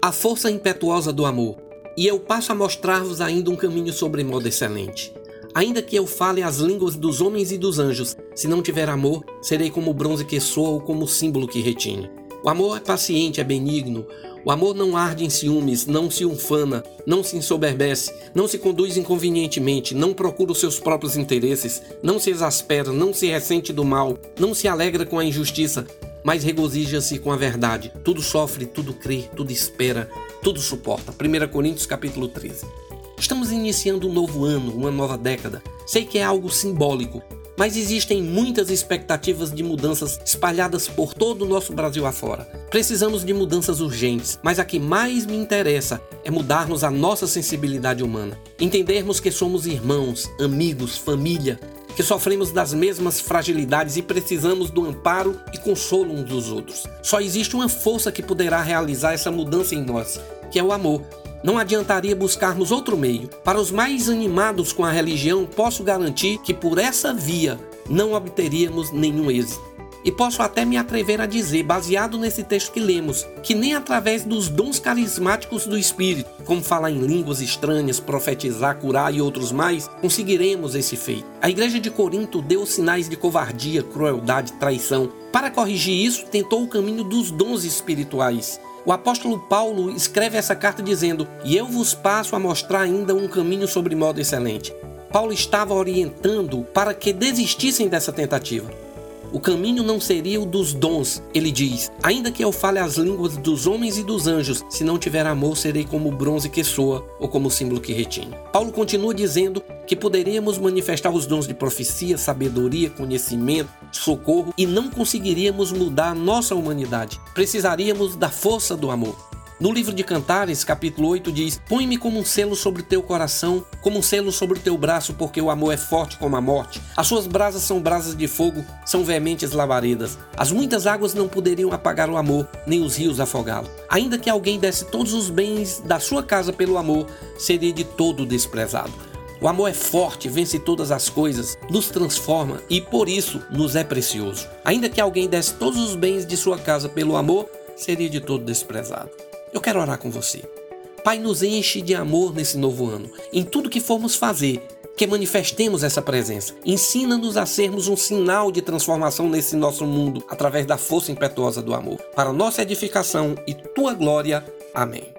A força impetuosa do amor. E eu passo a mostrar-vos ainda um caminho sobre modo excelente. Ainda que eu fale as línguas dos homens e dos anjos, se não tiver amor, serei como o bronze que soa ou como o símbolo que retine. O amor é paciente, é benigno. O amor não arde em ciúmes, não se ufana, não se ensoberbece, não se conduz inconvenientemente, não procura os seus próprios interesses, não se exaspera, não se ressente do mal, não se alegra com a injustiça, mas regozija-se com a verdade. Tudo sofre, tudo crê, tudo espera, tudo suporta. 1 Coríntios capítulo 13. Estamos iniciando um novo ano, uma nova década. Sei que é algo simbólico, mas existem muitas expectativas de mudanças espalhadas por todo o nosso Brasil afora. Precisamos de mudanças urgentes, mas a que mais me interessa é mudarmos a nossa sensibilidade humana. Entendermos que somos irmãos, amigos, família, que sofremos das mesmas fragilidades e precisamos do amparo e consolo uns dos outros. Só existe uma força que poderá realizar essa mudança em nós, que é o amor. Não adiantaria buscarmos outro meio. Para os mais animados com a religião, posso garantir que por essa via não obteríamos nenhum êxito. E posso até me atrever a dizer, baseado nesse texto que lemos, que nem através dos dons carismáticos do Espírito, como falar em línguas estranhas, profetizar, curar e outros mais, conseguiremos esse feito. A igreja de Corinto deu sinais de covardia, crueldade, traição. Para corrigir isso, tentou o caminho dos dons espirituais. O apóstolo Paulo escreve essa carta dizendo: E eu vos passo a mostrar ainda um caminho sobre modo excelente. Paulo estava orientando para que desistissem dessa tentativa. O caminho não seria o dos dons, ele diz. Ainda que eu fale as línguas dos homens e dos anjos, se não tiver amor, serei como o bronze que soa ou como o símbolo que retine. Paulo continua dizendo que poderíamos manifestar os dons de profecia, sabedoria, conhecimento, socorro e não conseguiríamos mudar a nossa humanidade. Precisaríamos da força do amor. No livro de Cantares, capítulo 8, diz: Põe-me como um selo sobre o teu coração, como um selo sobre o teu braço, porque o amor é forte como a morte. As suas brasas são brasas de fogo, são veementes labaredas. As muitas águas não poderiam apagar o amor, nem os rios afogá-lo. Ainda que alguém desse todos os bens da sua casa pelo amor, seria de todo desprezado. O amor é forte, vence todas as coisas, nos transforma e por isso nos é precioso. Ainda que alguém desse todos os bens de sua casa pelo amor, seria de todo desprezado. Eu quero orar com você. Pai, nos enche de amor nesse novo ano. Em tudo que formos fazer, que manifestemos essa presença. Ensina-nos a sermos um sinal de transformação nesse nosso mundo através da força impetuosa do amor. Para nossa edificação e tua glória. Amém.